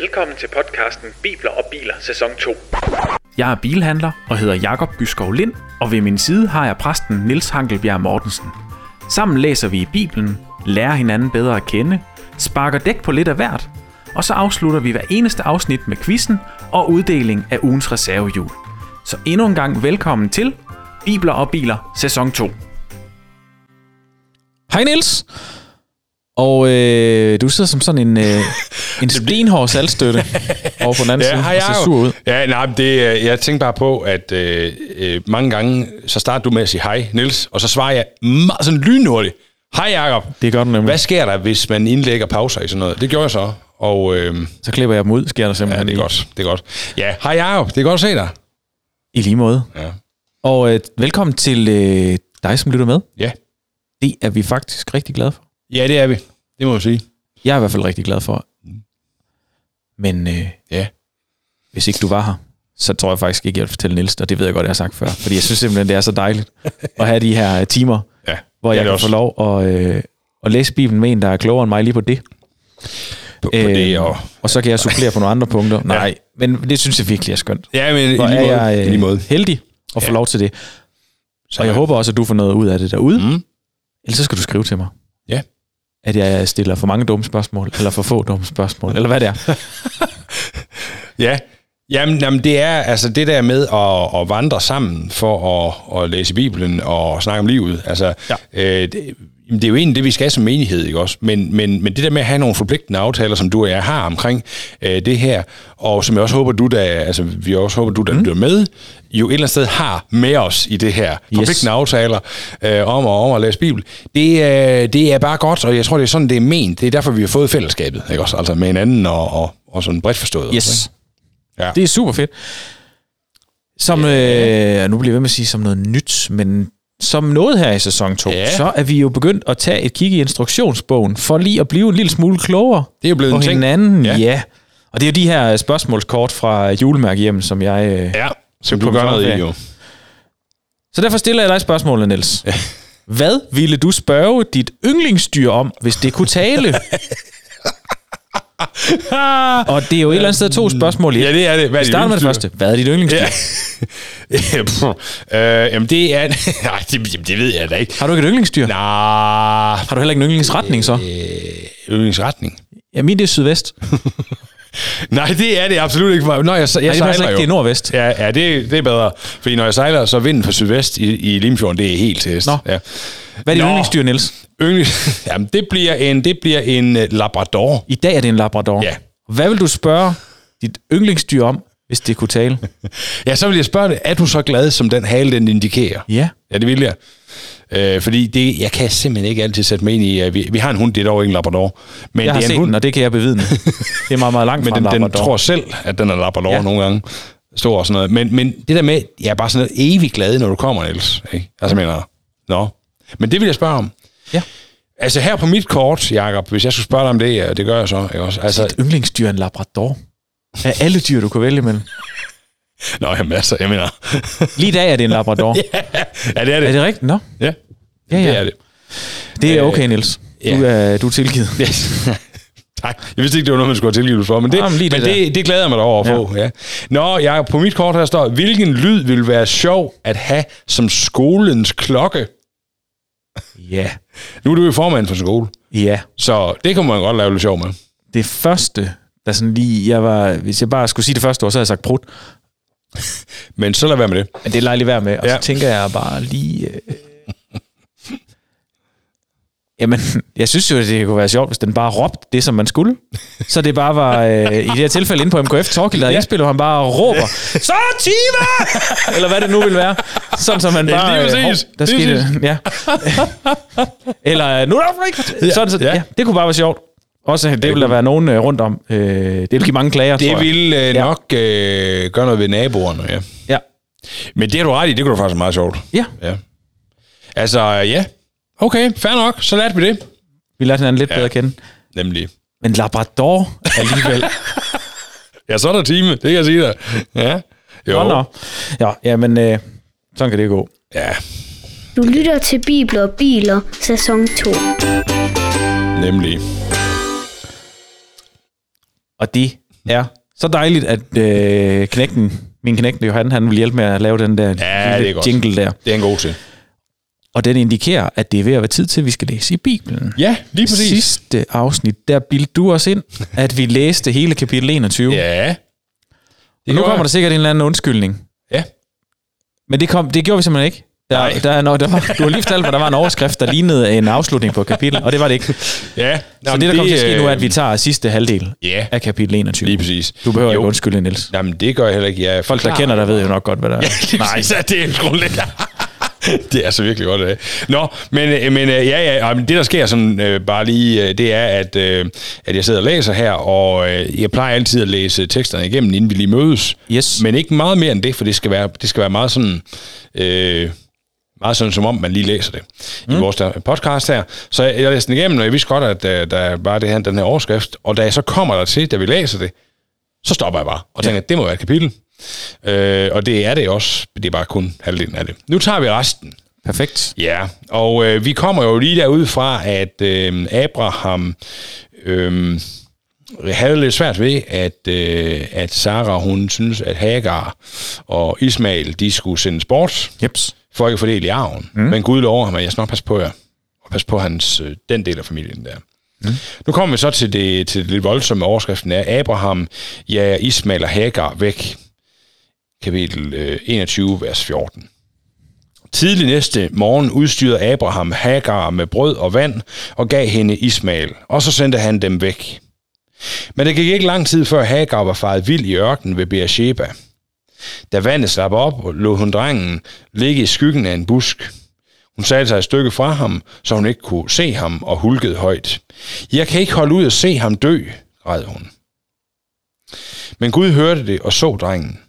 Velkommen til podcasten Bibler og Biler sæson 2. Jeg er bilhandler og hedder Jakob Byskov Lind, og ved min side har jeg præsten Nils Hankelbjerg Mortensen. Sammen læser vi i Bibelen, lærer hinanden bedre at kende, sparker dæk på lidt af hvert, og så afslutter vi hver eneste afsnit med quizzen og uddeling af ugens reservehjul. Så endnu en gang velkommen til Bibler og Biler sæson 2. Hej Nils! Og øh, du sidder som sådan en, øh, en stenhård salgstøtte over på den anden side, hej, og ser sur ud. Ja, nej, det, øh, jeg tænkte bare på, at øh, øh, mange gange, så starter du med at sige hej, Niels, og så svarer jeg meget sådan lynhurtigt. Hej, Jacob. Det gør du nemlig. Hvad sker der, hvis man indlægger pauser i sådan noget? Det gjorde jeg så, og øh, Så klipper jeg dem ud, sker der ja, simpelthen. det er godt. Det er godt. Ja, hej, Jacob. Det er godt at se dig. I lige måde. Ja. Og øh, velkommen til øh, dig, som lytter med. Ja. Det er vi faktisk rigtig glade for. Ja, det er vi. Det må jeg sige. Jeg er i hvert fald rigtig glad for. Men øh, Ja. hvis ikke du var her, så tror jeg faktisk ikke, jeg vil fortælle Niels, og det ved jeg godt, jeg har sagt før. Fordi jeg synes simpelthen, det er så dejligt at have de her øh, timer, Ja, hvor jeg kan det få også. lov at, øh, at læse Bibelen med en, der er klogere end mig lige på det. På, på det, og... og så kan jeg supplere på nogle andre punkter. Nej, men det synes jeg virkelig er skønt. Ja, men Hvor i lige er måde. jeg I lige øh, måde. heldig at få Ja. lov til det. Så, Og jeg håber også, at du får noget ud af det derude. Mm. Ellers så skal du skrive til mig. At jeg stiller for mange dumme spørgsmål, eller for få dumme spørgsmål, eller hvad det er. Ja, jamen, jamen det er altså det der med at, at vandre sammen for at, at læse Bibelen og snakke om livet. Altså, Ja. øh, det, det er jo egentlig det, vi skal som menighed, ikke også? Men, men, men det der med at have nogle forpligtende aftaler, som du og jeg har omkring øh, det her, og som jeg også håber, du der, altså vi også håber, du der mm. med, jo et eller andet sted har med os i det her. Forpligtende aftaler øh, om, og om at læse Bibel. Det, er, det er bare godt, og jeg tror, det er sådan, det er ment. Det er derfor, vi har fået fællesskabet, ikke også? Altså med hinanden og, og, og sådan bredt forstået. også, Yes. Ja. Det er super fedt. Som, øh, nu bliver jeg ved med at sige som noget nyt, men som noget her i sæson 2, Ja. så er vi jo begyndt at tage et kig i instruktionsbogen, for lige at blive en lille smule klogere Det er jo blevet på en ting. hinanden. Ja. Ja. ja. Og det er jo de her spørgsmålskort fra julemærke hjem, som jeg... Øh, Ja, som du gør noget i, jo. Så derfor stiller jeg dig spørgsmålet, Niels. Hvad ville du spørge dit yndlingsdyr om, hvis det kunne tale? Og det er jo et eller andet sted to spørgsmål i. Ja, det er det. Hvad er Vi starter med det første. Hvad er dit yndlingsdyr? Ja. Øh, jamen, det er... Nej, det, jamen, det ved jeg da ikke. Har du ikke et yndlingsdyr? Nej. Har du heller ikke en yndlingsretning så? Øh, yndlingsretning? Ja, min det er sydvest. Nej, det er det absolut ikke. Når jeg, jeg Nej, det sejler ikke, jo. det er nordvest. Ja, ja det, det er bedre. Fordi når jeg sejler, så vinden fra sydvest i, i Limfjorden, det er helt test. Nå. Ja. Hvad er dit yndlingsdyr, Niels? Yndling, jamen, det bliver en, det bliver en øh, labrador. I dag er det en labrador. Ja. Hvad vil du spørge dit yndlingsdyr om, hvis det kunne tale? Ja, så vil jeg spørge dig, er du så glad, som den hale, den indikerer? Ja. Ja, det vil jeg. Øh, fordi det, jeg kan simpelthen ikke altid sætte mig ind i, at vi, vi har en hund, det er dog ikke en labrador. Men Jeg har det er set en hund, den, og det kan jeg bevidne. Det er meget, meget langt men fra den, den labrador. tror selv, at den er labrador Ja. nogle gange. Stor og sådan noget. Men, men det der med, jeg er bare sådan noget evigt glad, når du kommer, Niels. Ikke? Altså, mener, nå. Men det vil jeg spørge om. Ja. Altså her på mit kort, Jacob, hvis jeg skulle spørge dig om det, ja, det gør jeg så. Ikke også? Altså, Dit yndlingsdyr er en labrador. Af alle dyr, du kan vælge imellem. nå, jamen, altså, jeg mener. Lige i dag er det en labrador. ja, det er det. Er det rigtigt? Nå, Ja, ja, ja. det er det. Det er okay, Niels. Du ja. er, du er tilgivet. Yes. tak. Jeg vidste ikke, det var noget, man skulle have tilgivelse for, men det, Jamen, lige men det det, det glæder jeg mig da over at få. Ja. Nå, jeg, på mit kort her står, hvilken lyd vil være sjov at have som skolens klokke? Ja. Nu er du jo formand for skole, Ja. så det kan man godt lave lidt sjov med. Det første, der sådan lige... Jeg var, hvis jeg bare skulle sige det første ord, så havde jeg sagt prut. Men så lad være med det. Men det er lejligt værd med. Og Ja. så tænker jeg bare lige... Øh... Jamen, jeg synes jo, at det kunne være sjovt, hvis den bare råbte det, som man skulle. Så det bare var, øh, i det her tilfælde inde på MKF Torkild, der ja. indspiller, han bare råber, så Tiva! Eller hvad det nu vil være. Sådan, så man Ja, bare... lige øh, der Lige skete, ja. Eller, øh, nu er der. Sådan, så, ja. ja. det kunne bare være sjovt. Også, det vil der være nogen øh, rundt om. Øh, det vil give mange klager, Det jeg. vil øh, Ja. nok øh, gøre noget ved naboerne, ja. Ja. Men det har du ret i, det kunne du faktisk meget sjovt. ja, Ja. Altså, ja. Okay, fair nok, så lærte vi det. vi lader hinanden lidt Ja. bedre kende. Nemlig. Men Labrador alligevel. Ja, så er der time, det kan jeg sige dig. Ja. Jo. Nå, nå. Ja, ja, men øh, sådan kan det gå. Ja, Du lytter til Bibler og Biler, sæson 2. nemlig. Og det er så dejligt, at øh, knægten, min knægten Johan, han vil hjælpe med at lave den der Ja, det er godt. jingle der. Det er en god til. Og den indikerer, at det er ved at være tid til, at vi skal læse i Bibelen. Ja, lige præcis. Sidste afsnit, der bildte du os ind, at vi læste hele kapitel 21. Ja. og nu kommer der jeg. sikkert en eller anden undskyldning. Ja. Men det, kom, det gjorde vi simpelthen ikke. Der, Nej. der, er, no, der var, du har lige fortalt mig, der var en overskrift, der lignede en afslutning på et kapitel, og det var det ikke. Ja. Så det, der kommer til at ske nu, er, at vi tager sidste halvdel øh, Ja, af kapitel 21. lige præcis. Du behøver Jo. ikke undskylde, Niels. Jamen, det gør jeg heller ikke. Jeg Folk, der kender dig, ved jo nok godt, hvad der er. Nej, så det er grundlæggende. det er så virkelig godt. Det. Nå, men, øh, men øh, ja, ja, det der sker sådan øh, bare lige, øh, det er, at, øh, at jeg sidder og læser her, og øh, jeg plejer altid at læse teksterne igennem, inden vi lige mødes. Yes. Men ikke meget mere end det, for det skal være, det skal være meget sådan... Øh, meget sådan, som om man lige læser det mm. i vores der podcast her. Så jeg, jeg læste den igennem, og jeg vidste godt, at øh, der var det her, den her overskrift. Og da jeg så kommer der til, da vi læser det, så stopper jeg bare og tænker, at det må være et kapitel. Øh, og det er det også. Det er bare kun halvdelen af det. Nu tager vi resten. Perfekt. Ja, og øh, vi kommer jo lige derud fra, at øh, Abraham øh, havde lidt svært ved, at, øh, at Sarah, hun synes, at Hagar og Ismail, de skulle sendes bort Jeps. for ikke at fordele i arven. Mm. Men Gud lover ham, at jeg skal nok passe på jer. Og passe på hans, øh, den del af familien der. Mm. Nu kommer vi så til det, til det lidt voldsomme overskriften af Abraham, ja, Ismail og Hagar væk. Kapitel øh, 21, vers 14. Tidlig næste morgen udstyrede Abraham Hagar med brød og vand og gav hende Ismail, og så sendte han dem væk. Men det gik ikke lang tid før Hagar var faret vild i ørkenen ved Beersheba. Da vandet slap op, lå hun drengen ligge i skyggen af en busk. Hun satte sig et stykke fra ham, så hun ikke kunne se ham og hulkede højt. Jeg kan ikke holde ud at se ham dø, græd hun. Men Gud hørte det og så drengen.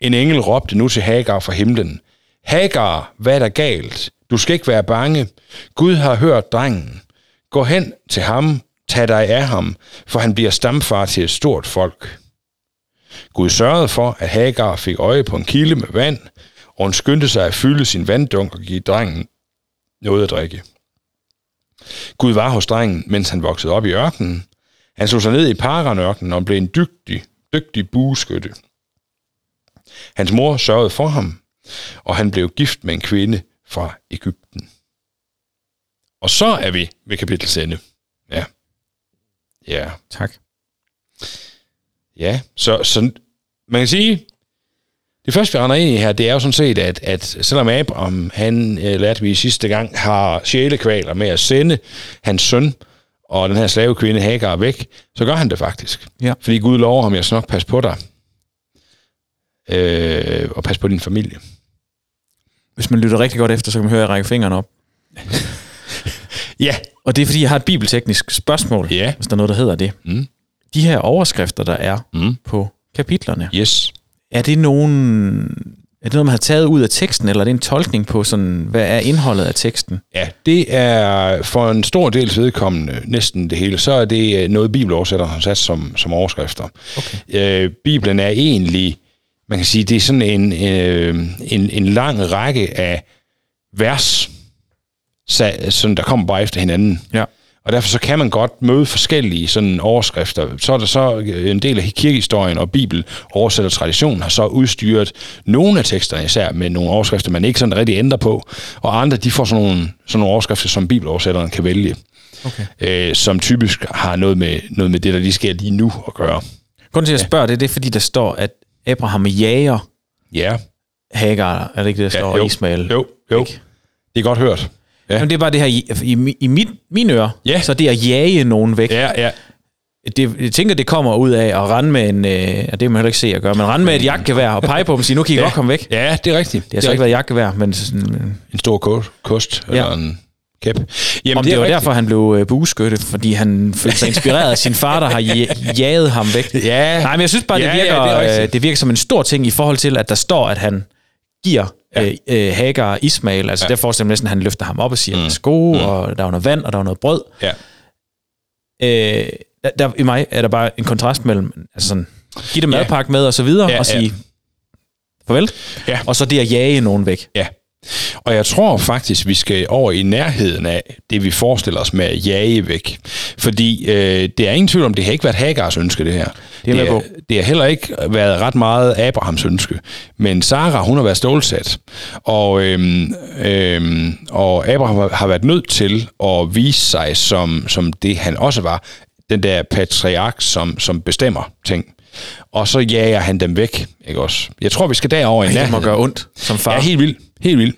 En engel råbte nu til Hagar fra himlen. Hagar, hvad er der galt? Du skal ikke være bange. Gud har hørt drengen. Gå hen til ham, tag dig af ham, for han bliver stamfar til et stort folk. Gud sørgede for, at Hagar fik øje på en kilde med vand, og hun skyndte sig at fylde sin vanddunk og give drengen noget at drikke. Gud var hos drengen, mens han voksede op i ørkenen. Han slog sig ned i Paranørkenen og blev en dygtig, dygtig bueskytte. Hans mor sørgede for ham, og han blev gift med en kvinde fra Ægypten. Og så er vi ved kapitel ende. Ja. Ja. Tak. Ja, så, så man kan sige, det første, vi render ind i her, det er jo sådan set, at, at selvom Abraham, han øh, lærte vi sidste gang, har sjælekvaler med at sende hans søn og den her slavekvinde Hagar væk, så gør han det faktisk. Ja. Fordi Gud lover ham, jeg skal nok passe på dig. Øh, og passe på din familie. Hvis man lytter rigtig godt efter, så kan man høre, at jeg rækker fingrene op. Ja. Og det er, fordi jeg har et bibelteknisk spørgsmål, Ja. hvis der er noget, der hedder det. Mm. De her overskrifter, der er Mm. på kapitlerne, Yes. Er det nogen... Er det noget, man har taget ud af teksten, eller er det en tolkning på, sådan, hvad er indholdet af teksten? Ja, det er for en stor dels vedkommende, næsten det hele, så er det øh, noget, bibeloversætter har sat som, som overskrifter. Okay. Øh, Bibelen er egentlig, man kan sige, det er sådan en, øh, en, en lang række af vers, sa- sådan, der kommer bare efter hinanden. Ja. Og derfor så kan man godt møde forskellige sådan overskrifter. Så er der så en del af kirkehistorien og Bibel oversætter traditionen har så udstyret nogle af teksterne især med nogle overskrifter, man ikke sådan rigtig ændrer på. Og andre, de får sådan nogle, sådan nogle overskrifter, som bibeloversætteren kan vælge. Okay. Øh, som typisk har noget med, noget med det, der lige sker lige nu at gøre. Grunden til, at jeg spørger det, det er, fordi der står, at Abraham jager Ja. Hagar, er det ikke det, der står, jo, Ismail? Jo, jo. Ikke? Det er godt hørt. Ja. Men det er bare det her, i, i, i mit, mine ører, Ja. så det at jage nogen væk, Ja, ja. det, jeg tænker, det kommer ud af at rende med en, øh, og det kan man heller ikke se at gøre, men rende med et jagtgevær og pege på dem og sige, nu kan I Ja. godt komme væk. Ja, det er rigtigt. Det har så ikke været jagtgevær, men sådan, En stor kost, kost Ja. eller en kæp. Jamen, om det, er var rigtigt. derfor, han blev øh, bueskytte, fordi han følte sig inspireret af sin far, der har ja- jaget ham væk. Ja. Nej, men jeg synes bare, det Ja, virker, ja, det det, øh, det virker som en stor ting i forhold til, at der står, at han giver Ja. ja. øh, øh, Hagar Ismail. Altså, ja. der forestiller jeg næsten, at han løfter ham op og siger, Mm. sko, Mm. og der var noget vand, og der var noget brød. Ja. Øh, der, der, I mig er der bare en kontrast mellem, altså sådan, give det Ja. madpakke med og så videre, Ja, og ja. sige farvel, Ja. og så det at jage nogen væk. Ja. Og jeg tror faktisk, vi skal over i nærheden af det, vi forestiller os med at jage væk. Fordi øh, det er ingen tvivl om, det har ikke været Hagars ønske, det her. Det er det, på. det har heller ikke været ret meget Abrahams ønske. Men Sara, hun har været stålsat. Og, øhm, øhm, og Abraham har været nødt til at vise sig som, som det, han også var. Den der patriark, som, som bestemmer ting. Og så jager han dem væk, ikke også? Jeg tror, vi skal derover i Det må nærheden. gøre ondt som far. Ja, helt vildt. Helt vildt.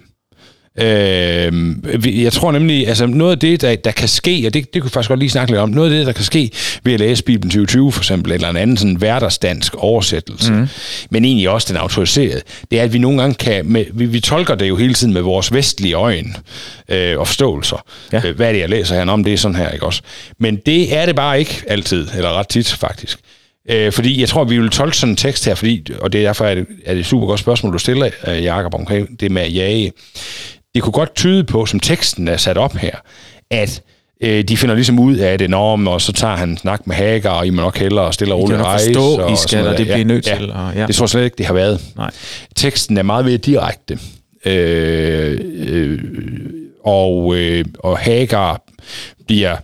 Øh, jeg tror nemlig, altså noget af det, der, der kan ske, og det, det kunne vi faktisk godt lige snakke lidt om, noget af det, der kan ske ved at læse Bibelen 2020 for eksempel, eller en anden sådan hverdagsdansk oversættelse, mm. men egentlig også den autoriserede, det er, at vi nogle gange kan, med, vi, vi tolker det jo hele tiden med vores vestlige øjne øh, og forståelser. Ja. Øh, hvad er det, jeg læser her om, det er sådan her, ikke også? Men det er det bare ikke altid, eller ret tit faktisk. Øh, fordi jeg tror, vi vil tolke sådan en tekst her, fordi, og det er derfor, er det, er det et super godt spørgsmål, du stiller, øh, Jacob, omkring det med at jage. Det kunne godt tyde på, som teksten er sat op her, at øh, de finder ligesom ud af det norm, og så tager han snak med Hager, og I må nok hellere stille og I kan roligt rejse. forstå, og I skal, noget og det bliver I nødt til, og ja. Det tror jeg slet ikke, det har været. Nej. Teksten er meget mere direkte. Øh, øh, og, øh, og Hagar bliver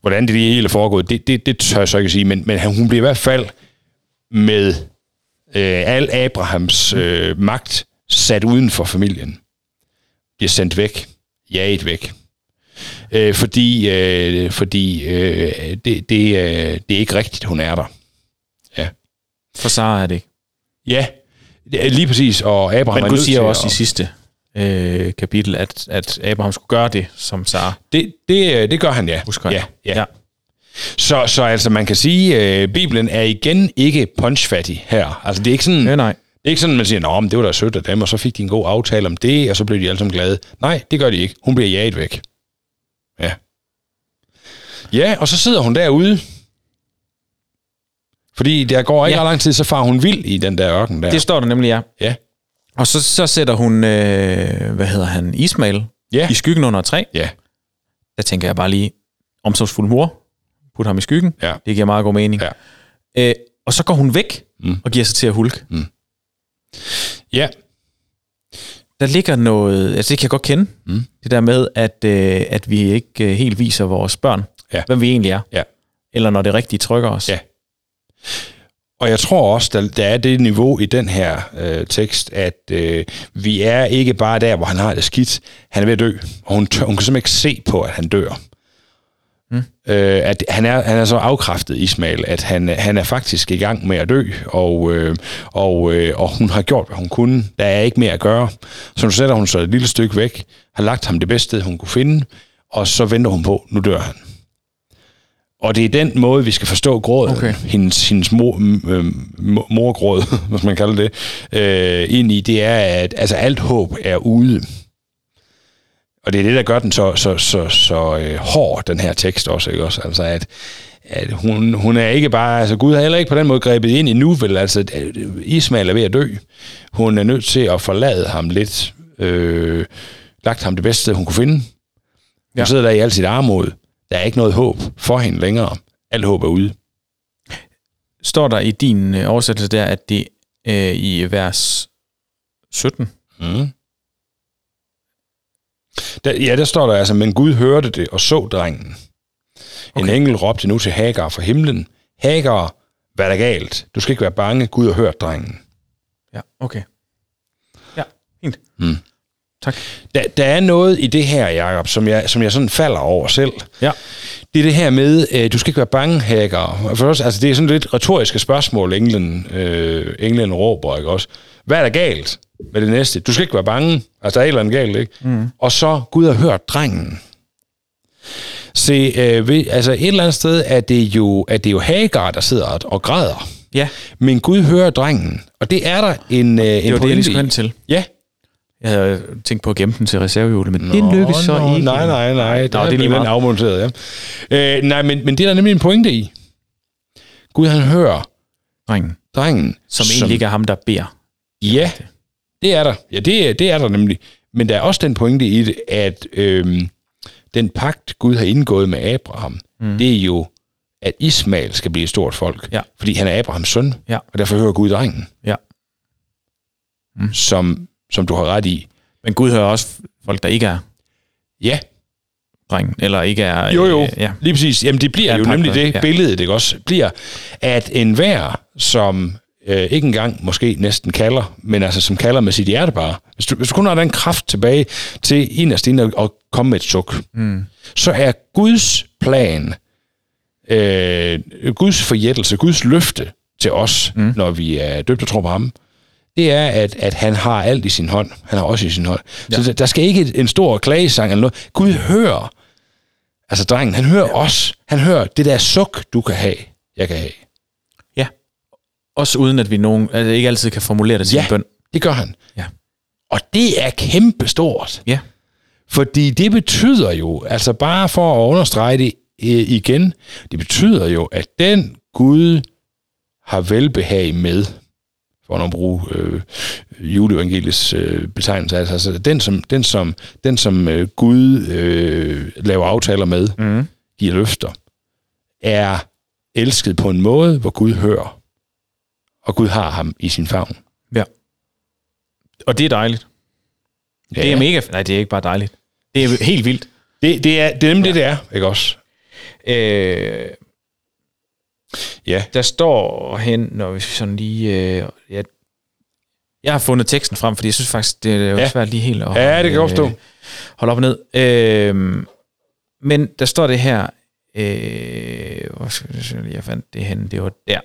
hvordan det hele er foregået, det, det, det tør jeg så ikke sige, men, men hun bliver i hvert fald med øh, al Abrahams øh, magt sat uden for familien. Bliver sendt væk, jaget væk. Øh, fordi øh, fordi øh, det, det, øh, det er ikke rigtigt, hun er der. Ja. For Sara er det ikke. Ja, det lige præcis, og Abraham Men Gud siger også at- i sidste øh, kapitel, at, at Abraham skulle gøre det, som Sara. Det, det, det gør han, ja. Husker ja, ja. Ja. Så, så altså, man kan sige, at øh, Bibelen er igen ikke punchfattig her. Altså, det er ikke sådan, Ja, nej. det er ikke sådan, man siger, men det var da sødt af dem, og så fik de en god aftale om det, og så blev de alle sammen glade. Nej, det gør de ikke. Hun bliver jaget væk. Ja. Ja, og så sidder hun derude. Fordi der går ikke ja. lang tid, så far hun vild i den der ørken der. Det står der nemlig, ja. Ja. Og så, så sætter hun, øh, hvad hedder han, Ismail Ja. i skyggen under træ. Ja. Der tænker jeg bare lige, omsorgsfuld mor, put ham i skyggen. Ja. Det giver meget god mening. Ja. Øh, og så går hun væk Mm. og giver sig til at hulke. Ja. Der ligger noget, altså det kan jeg godt kende, Mm. det der med, at, øh, at vi ikke øh, helt viser vores børn, Ja. hvem vi egentlig er. Ja. Eller når det rigtige trykker os. Ja. Og jeg tror også, der, der er det niveau i den her øh, tekst, at øh, vi er ikke bare der, hvor han har det skidt. Han er ved at dø, og hun, tør, hun kan simpelthen ikke se på, at han dør. Mm. Øh, at han er, han er så afkræftet, Ismail, at han, han er faktisk i gang med at dø, og, øh, og, øh, og hun har gjort, hvad hun kunne. Der er ikke mere at gøre. Så nu sætter hun sig et lille stykke væk, har lagt ham det bedste, hun kunne finde, og så venter hun på, nu dør han. Og det er den måde, vi skal forstå gråden, Okay. hendes, hendes mor, m- morgråd, hvad man kalder det, øh, ind i, det er, at altså, alt håb er ude. Og det er det, der gør den så, så, så, så øh, hård, den her tekst også, ikke også? Altså, at, at hun, hun er ikke bare, altså Gud har heller ikke på den måde grebet ind endnu, vel, altså at Ismael er ved at dø. Hun er nødt til at forlade ham lidt, øh, lagt ham det bedste, hun kunne finde. Hun Ja. sidder der i alt sit armod. Der er ikke noget håb for hende længere. Alt håb er ude. Står der i din øh, oversættelse der, at det øh, i vers 17, Mm. Der, ja, der står der altså, men Gud hørte det og så drengen. Okay. En engel råbte nu til Hagar fra himlen. Hagar, hvad er der galt? Du skal ikke være bange. Gud har hørt drengen. Ja, okay. Ja, fint. Mm. Tak. Der, der er noget i det her, Jacob, som jeg, som jeg sådan falder over selv. Ja. Det er det her med, øh, du skal ikke være bange, Hagar. For også, altså, det er sådan lidt retoriske spørgsmål, englen, øh, englen råber, ikke også? Hvad er der galt med det næste? Du skal ikke være bange. Altså, der er et eller andet galt, ikke? Mm. Og så, Gud har hørt drengen. Se, øh, ved, altså et eller andet sted er det jo, er det jo Hagar, der sidder og- græder. Ja, Men Gud hører drengen. Og det er der en, øh, en det var det, jeg lige til. Ja, Jeg havde tænkt på at gemme den til reservehjulet, men det lykkedes så nå, ikke. Nej, nej, nej. Nå, det er lige den meget. afmonteret, ja. Øh, nej, men, men det er der nemlig en pointe i. Gud, han hører Drengen, drengen. som, som egentlig ikke er ham, der beder. Ja, det er der. Ja, det, er- det er der nemlig. Men der er også den pointe i det, at øhm, den pagt, Gud har indgået med Abraham, mm. det er jo, at Ismael skal blive et stort folk. Ja. Fordi han er Abrahams søn, Ja. og derfor hører Gud drengen. Ja. Mm. Som, som du har ret i. Men Gud hører også folk, der ikke er Ja, dreng, eller ikke er... jo jo, Øh, ja. lige præcis. Jamen det bliver Ja, jo en nemlig det ja. billede, det også bliver, at enhver, som øh, ikke engang måske næsten kalder, men altså som kalder med sit hjerte bare, hvis du, hvis du kun har den kraft tilbage til inderst inde at komme med et suk, mm. så er Guds plan, øh, Guds forjættelse, Guds løfte til os, mm. når vi er døbt og tror på ham, det er, at, at han har alt i sin hånd. Han har også i sin hånd. Ja. Så der- der skal ikke en stor klagesang eller noget. Gud hører. Altså drengen, han hører ja. os. Han hører det der suk, du kan have, jeg kan have. ja. Også uden, at vi nogen, altså ikke altid kan formulere det til Ja. en bøn. Det gør han. Ja. Og det er kæmpestort. Ja. Fordi det betyder jo, altså bare for at understrege det øh, igen, det betyder jo, at den Gud har velbehag med, for at bruge øh, juleevangeliets øh, betegnelse, altså, altså den som, den som, den som øh, Gud øh, laver aftaler med, Mm. giver løfter, er elsket på en måde, hvor Gud hører, og Gud har ham i sin favn. Ja. Og det er dejligt. Ja. Det er mega... Nej, det er ikke bare dejligt. Det er helt vildt. det, det er, det er nemlig det, det er, ikke også? Øh, Ja. der står hen, når vi sådan lige... Øh, ja, jeg har fundet teksten frem, fordi jeg synes faktisk, det er jo Ja. svært lige helt at Ja, det kan godt forstå. holde op og ned. Øh, men der står det her... Øh, hvor skal jeg, se, jeg fandt det hen? Det var der.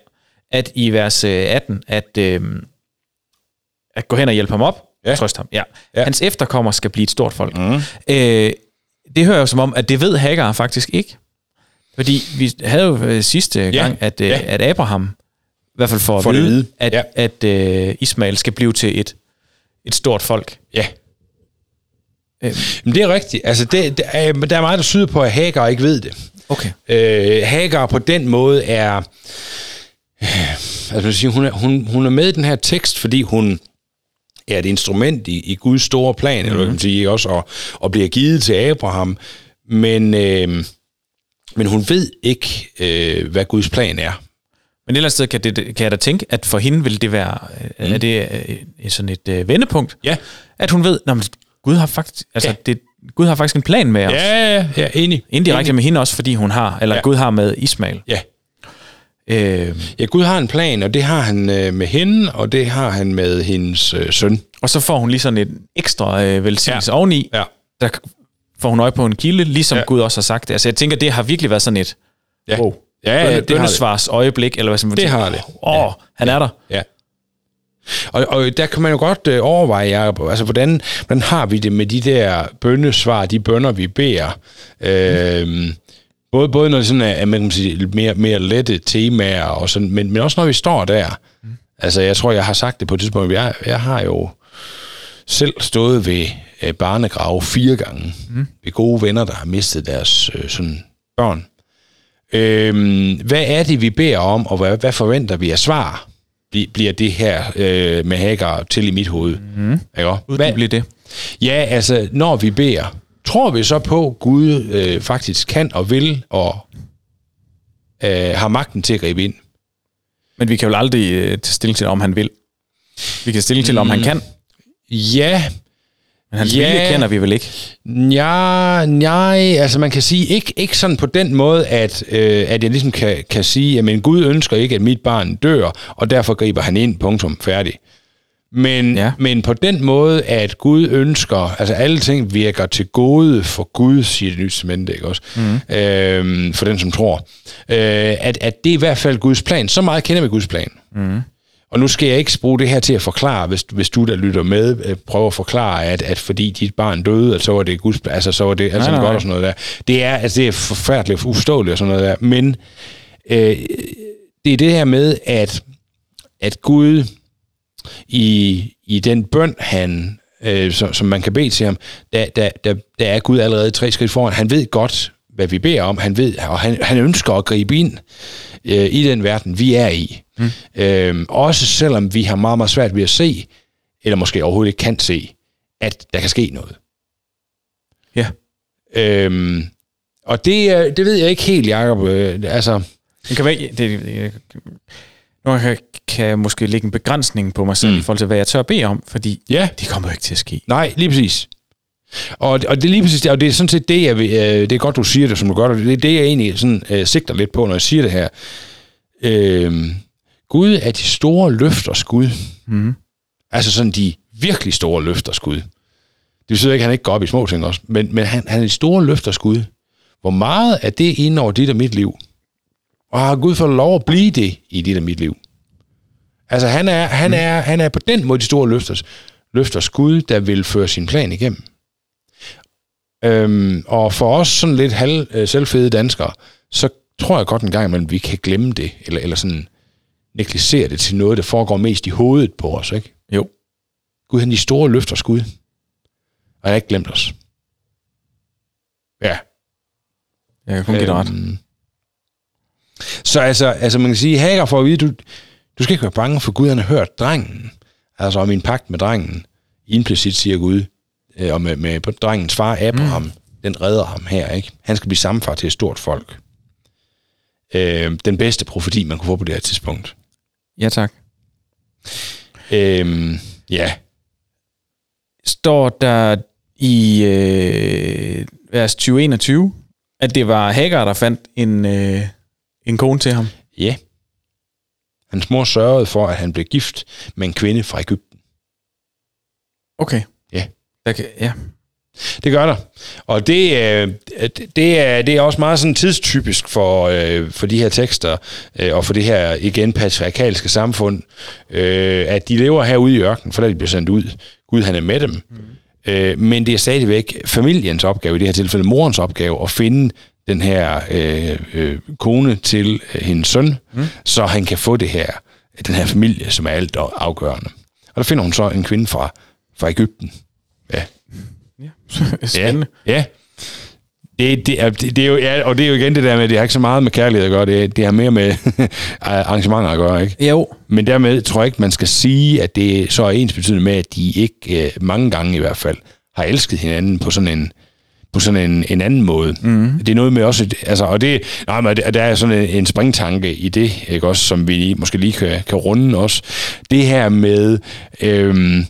At i vers øh, 18, at, øh, at gå hen og hjælpe ham op, Ja. trøste ham. Ja. Ja. ja. Hans efterkommer skal blive et stort folk. Mm. Øh, det hører jo som om, at det ved Hagar faktisk ikke. Fordi vi havde jo øh, sidste Ja, gang, at, øh, ja. at Abraham, i hvert fald for at vide, at vide, at, ja. at øh, Ismael skal blive til et, et stort folk. Ja. Øhm. Men det er rigtigt. Altså, det, det er, men der er meget, der syder på, at Hagar ikke ved det. Okay. Øh, Hagar på den måde er... Øh, altså, hun, er hun, hun er med i den her tekst, fordi hun er et instrument i, i Guds store plan, mm-hmm. eller hvad kan man sige, også, og, og bliver givet til Abraham. Men, øh, men hun ved ikke, øh, hvad Guds plan er. Men et eller andet sted kan, det, kan jeg da tænke, at for hende vil det være mm. er det øh, sådan et øh, vendepunkt, Ja. at hun ved, at Gud har faktisk, altså, Ja. det, Gud har faktisk en plan med os. Ja, ja, ja, enig. Indirekte enig. med hende også, fordi hun har, eller Ja. Gud har med Ismael. Ja. Øh, ja, Gud har en plan, og det har han øh, med hende, og det har han med hendes øh, søn. og så får hun lige sådan et ekstra øh, velsignelse ja. oveni, Ja. der får hun øje på en kilde, ligesom Ja. ja. Gud også har sagt det. Altså jeg tænker, det har virkelig været sådan et Ja. wow, Ja, ja, det har det. øjeblik, eller hvad som man Det har det. Åh, Ja. oh, han er der. Ja. Og, og der kan man jo godt øh, overveje, Jacob, altså hvordan, hvordan har vi det med de der bønnesvar, de bønder, vi beder? Øh, både, både når det sådan er, man kan sige, mere, mere lette temaer, og sådan, men, men også når vi står der. Mm. Altså, jeg tror, jeg har sagt det på et tidspunkt. Jeg, jeg har jo selv stået ved øh, barnegrave fire gange. Mm. Ved gode venner, der har mistet deres øh, sådan, børn. Øhm, hvad er det, vi beder om, og hvad, hvad forventer vi af svar? Bli- Bliver det her øh, med Hagar til i mit hoved? Mm. Ikke? det bliver det. Ja, altså, når vi beder, tror vi så på, at Gud øh, faktisk kan og vil, og øh, har magten til at gribe ind? Men vi kan jo aldrig øh, tage stilling til, om han vil. Vi kan stille til, om han kan. Ja, Men hans Ja. vilje kender vi vel ikke. Ja, nej, altså man kan sige, ikke, ikke sådan på den måde, at, øh, at jeg ligesom kan, kan sige, at Gud ønsker ikke, at mit barn dør, og derfor griber han ind, punktum, færdig. Men, ja. Men på den måde, at Gud ønsker, altså alle ting virker til gode for Gud, siger det nye testamente, ikke også? Mm. Øh, for den, som tror. Øh, at, at det er i hvert fald Guds plan. Så meget kender vi Guds plan. Mm. Og nu skal jeg ikke bruge det her til at forklare, hvis, hvis du, der lytter med, øh, prøver at forklare, at, at fordi dit barn døde, at så var det Guds, altså så var det altså nej, godt nej. og sådan noget der. Det er, altså det er forfærdeligt uforståeligt og sådan noget der. Men øh, det er det her med, at, at Gud i, i den bøn, han, øh, som, som man kan bede til ham, der, der, der, der er Gud allerede tre skridt foran. Han ved godt, hvad vi beder om. Han ved, og han, han ønsker at gribe ind øh, i den verden, vi er i. Mm. Øh, også selvom vi har meget, meget svært ved at se, eller måske overhovedet ikke kan se, at der kan ske noget. Ja. Øhm, og det, er- det ved jeg ikke helt, Jacob. Øh, altså, Det kan være, det, det, nu kan, kan jeg måske lægge en begrænsning på mig selv mm. i forhold til, hvad jeg tør at bede om, fordi Ja. det kommer jo ikke til at ske. Nej, lige præcis. Og, og det er lige præcis det, og det er sådan set det, jeg vil, øh, det er godt, du siger det, som du gør, og det er det, jeg egentlig sådan, øh, sigter lidt på, når jeg siger det her. Øh, Gud er de store løfters Gud. Mm. Altså sådan de virkelig store løfters Gud. Det betyder ikke, at han ikke går op i små ting også, men, men han, han er de store løfters Gud. Hvor meget er det inde over dit og mit liv? Og har Gud fået lov at blive det i dit og mit liv? Altså han er, han er, han er på den måde de store løfters, løfters Gud, der vil føre sin plan igennem. Øhm, og for os sådan lidt halv øh, selvfede danskere, så tror jeg godt en gang imellem, vi kan glemme det, eller, eller sådan negligere det til noget, der foregår mest i hovedet på os, ikke? Jo. Gud, han de store løfters Gud. Og han har ikke glemt os. Ja. Jeg kan kun give dig ret. Øhm, Så altså, altså man kan sige, Hager får at vide, du, du skal ikke være bange, for Gud han har hørt drengen. Altså om min pagt med drengen. Implicit siger Gud, og med, med på drengens far Abraham, mm. den redder ham her. ikke. Han skal blive sammenfar til et stort folk. Øh, den bedste profeti, man kunne få på det her tidspunkt. Ja, tak. Øh, ja, Står der i øh, vers 2021, at det var Hagar, der fandt en, øh, en kone til ham? ja. Hans mor sørgede for, at han blev gift med en kvinde fra Ægypten. Okay. Ja. Der kan, ja. Det gør der. Og det, øh, det, er, det er også meget sådan tidstypisk for, øh, for de her tekster, øh, og for det her igen patriarkalske samfund, øh, at de lever herude i ørkenen, for da de bliver sendt ud. Gud han er med dem. Mm. Øh, men det er stadigvæk familiens opgave, i det her tilfælde morens opgave, at finde den her øh, øh, kone til øh, hendes søn, mm. så han kan få det her, den her familie, som er alt afgørende. Og der finder hun så en kvinde fra, fra Ægypten. Ja, Spændende. Ja, ja. Det, det, er, det, det er jo, ja, og det er jo igen det der med, at det har ikke så meget med kærlighed at gøre, det, det har mere med arrangementer at gøre, ikke? Jo. Men dermed tror jeg ikke, man skal sige, at det så er ens betydende med, at de ikke, øh, mange gange i hvert fald, har elsket hinanden på sådan en, på sådan en, en anden måde. Mm. Det er noget med også, et- altså, og det, nej, men der er sådan en, en springtanke i det, ikke også, som vi måske lige kan, kan runde også. Det her med, øhm,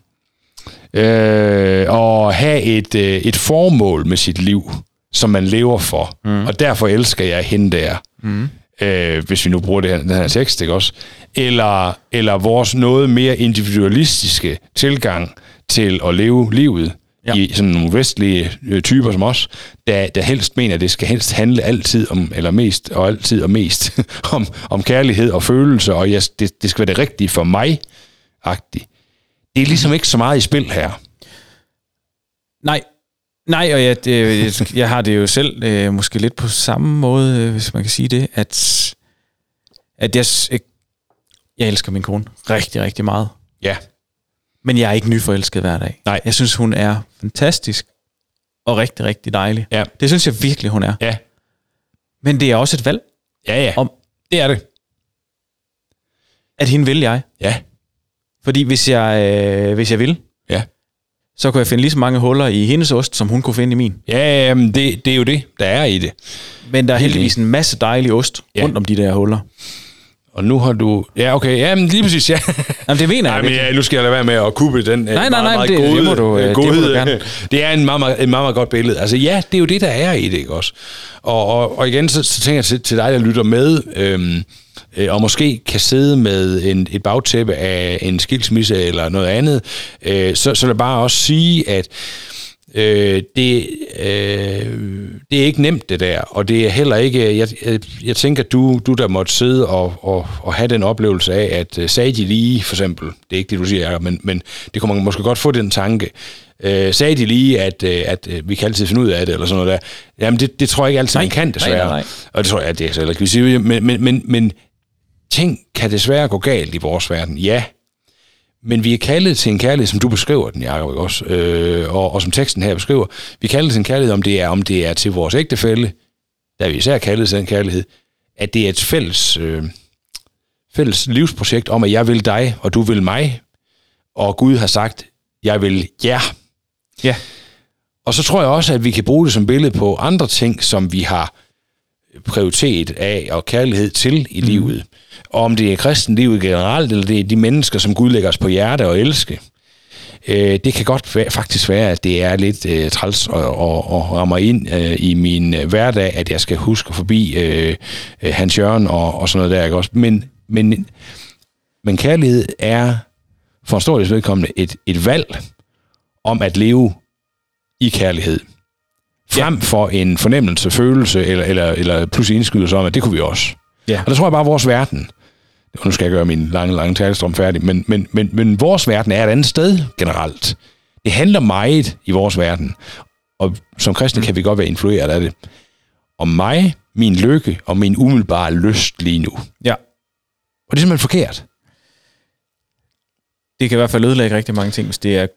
øh, at have et, øh, et formål med sit liv, som man lever for. Mm. Og derfor elsker jeg hende der. Mm. Øh, hvis vi nu bruger det her, den her tekst, ikke også? Eller, eller vores noget mere individualistiske tilgang til at leve livet Ja. ja. i sådan nogle vestlige øh, typer som os, der, der helst mener, at det skal helst handle altid om, eller mest og altid og mest om, om kærlighed og følelse, og jeg, det, det skal være det rigtige for mig, agtigt. Det er ligesom ikke så meget i spil her. Nej. Nej, og jeg, jeg, jeg har det jo selv øh, måske lidt på samme måde, øh, hvis man kan sige det, at, at jeg, øh, jeg elsker min kone rigtig, rigtig meget. Ja. Men jeg er ikke nyforelsket hver dag. Nej. Jeg synes, hun er fantastisk og rigtig, rigtig dejlig. Ja. Det synes jeg virkelig, hun er. Ja. Men det er også et valg, Ja, ja. om det er det. at hende vil jeg. Ja. Fordi hvis jeg, øh, hvis jeg vil, Ja. så kunne jeg finde lige så mange huller i hendes ost, som hun kunne finde i min. Ja, jamen, det, det er jo det, der er i det. Men der er heldigvis en masse dejlig ost Ja. rundt om de der huller. Og nu har du... Ja, okay. Ja, men lige præcis, ja. Jamen, det mener Nej, jeg men virkelig. ja, nu skal jeg lade være med at kubbe den øh, nej, meget, nej, meget det- det gode, må du, øh, øh, det må du godhed. gerne. Det er en meget, meget, et meget, meget godt billede. Altså ja, det er jo det, der er i det, ikke også? Og, og, og igen, så, så tænker jeg til, til dig, der lytter med, øhm, øh, og måske kan sidde med en, et bagtæppe af en skilsmisse eller noget andet, øh, så, så vil jeg bare også sige, at Øh, det, øh, det er ikke nemt det der, og det er heller ikke, jeg, jeg, jeg tænker, du, du der måtte sidde og, og, og have den oplevelse af, at uh, sagde de lige, for eksempel, det er ikke det, du siger, men, men det kunne man måske godt få den tanke, øh, sagde de lige, at, øh, at øh, vi kan altid finde ud af det, eller sådan noget der. Jamen, det, det tror jeg ikke altid, Nej, man kan, desværre. nej, nej, nej. Og det tror jeg, at det er så heller ikke, vi siger, men, men, men, men ting kan desværre gå galt i vores verden, ja. Men vi er kaldet til en kærlighed, som du beskriver den, Jacob, også? Øh, og, og som teksten her beskriver. Vi er kaldet til en kærlighed, om det er, om det er til vores ægtefælle, der er vi især kaldet til den kærlighed, at det er et fælles, øh, fælles livsprojekt om, at jeg vil dig, og du vil mig, og Gud har sagt, jeg vil jer. Ja. Og så tror jeg også, at vi kan bruge det som billede på andre ting, som vi har prioritet af og kærlighed til i mm. livet. Og om det er kristen livet generelt, eller det er de mennesker, som Gud lægger os på hjerte og elske. Øh, det kan godt være, faktisk være, at det er lidt øh, træls og, og, og rammer ind øh, i min øh, hverdag, at jeg skal huske forbi øh, øh, Hans Jørgen og, og sådan noget der. Ikke også? Men, men, men kærlighed er for en stor del vedkommende et, et valg om at leve i kærlighed. Frem ja. for en fornemmelse, følelse, eller, eller, eller pludselig indskydelse om, at det kunne vi også. Ja. Og der tror jeg bare, at vores verden, nu skal jeg gøre min lange, lange talestrøm færdig, men, men, men, men vores verden er et andet sted generelt. Det handler meget i vores verden, og som kristne mm. kan vi godt være influeret af det. Om mig, min lykke og min umiddelbare lyst lige nu. Ja. Og det er simpelthen forkert. Det kan i hvert fald ødelægge rigtig mange ting, hvis det er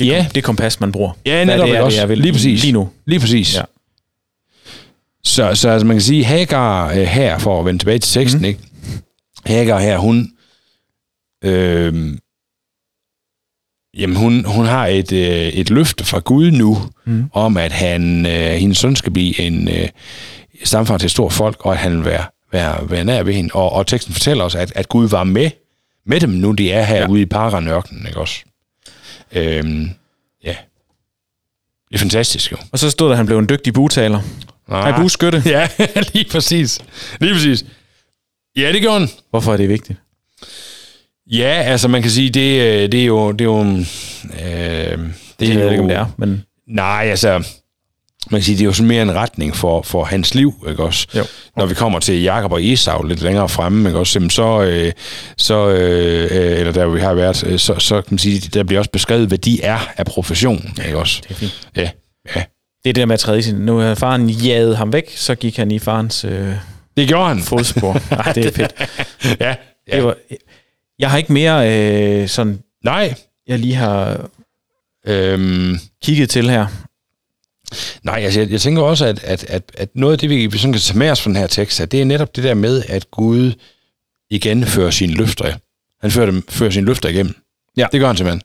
det, Ja. det kompas, man bruger. Ja, netop det er, også. det er Lige præcis. Lige nu. Lige præcis. Ja. Så, så altså, man kan sige, Hagar øh, her, for at vende tilbage til teksten, mm. ikke? Hagar her, hun... Øh, jamen, hun, hun har et, øh, et løfte fra Gud nu, mm. om at han, øh, hendes søn skal blive en øh, stamfar til et stort folk, og at han vil være, være, være nær ved hende. Og, og teksten fortæller os, at, at Gud var med, med dem nu, de er her ja. ude i Paranørkenen, ikke også? Øhm, ja. Det er fantastisk, jo. Og så stod der, at han blev en dygtig butaler. Nej, bueskytte. Ja, lige præcis. Lige præcis. Ja, det gjorde han. Hvorfor er det vigtigt? Ja, altså man kan sige, det, øh, det er jo... Det er jo øh, det Det ved jeg ikke, om det er, men Nej, altså... Man kan sige, det er jo sådan mere en retning for, for hans liv, ikke også? Jo. Når vi kommer til Jakob og Esau lidt længere fremme, ikke også? Jamen, så, øh, så øh, øh, eller der vi har været, øh, så, så kan man sige, der bliver også beskrevet, hvad de er af profession, ikke også? det er fint. Ja, ja. Det er det der med at træde i sin... Nu har faren jaget ham væk, så gik han i farens øh, Det gjorde han. fodspor. Nej, det er fedt. Ja, ja. Det var, jeg har ikke mere øh, sådan, Nej. jeg lige har Øhm, kigget til her. Nej, altså jeg, jeg tænker også, at, at, at, at noget af det, vi, vi sådan kan tage med os fra den her tekst, at det er netop det der med, at Gud igen fører sine løfter. Han fører, dem, fører sine løfter igennem. Ja. Det gør han simpelthen.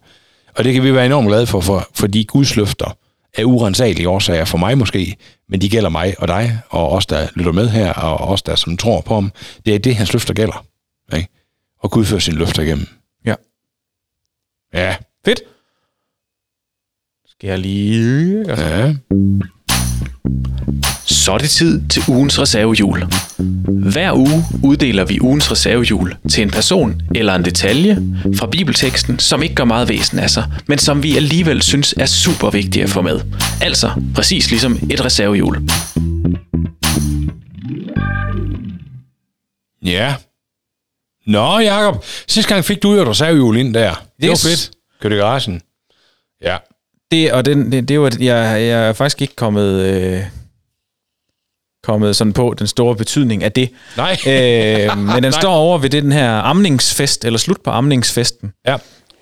Og det kan vi være enormt glade for, for fordi Guds løfter er urensagelige årsager for mig måske, men de gælder mig og dig, og os, der lytter med her, og os, der som tror på ham. Det er det, hans løfter gælder. Ikke? Og Gud fører sine løfter igennem. Ja. Ja. Fedt. Skal jeg lige... Ja. Så er det tid til ugens reservehjul. Hver uge uddeler vi ugens reservehjul til en person eller en detalje fra bibelteksten, som ikke gør meget væsen af sig, men som vi alligevel synes er super vigtige at få med. Altså præcis ligesom et reservehjul. Ja. Nå, Jacob. Sidste gang fik du jo et reservehjul ind der. Det var Yes. fedt. Kørte i garagen. Ja. Det, og den, det, det var, jeg, jeg er faktisk ikke kommet, øh, kommet sådan på den store betydning af det. Nej. Øh, men den Nej. står over ved det, den her amningsfest, eller slut på amningsfesten. Ja.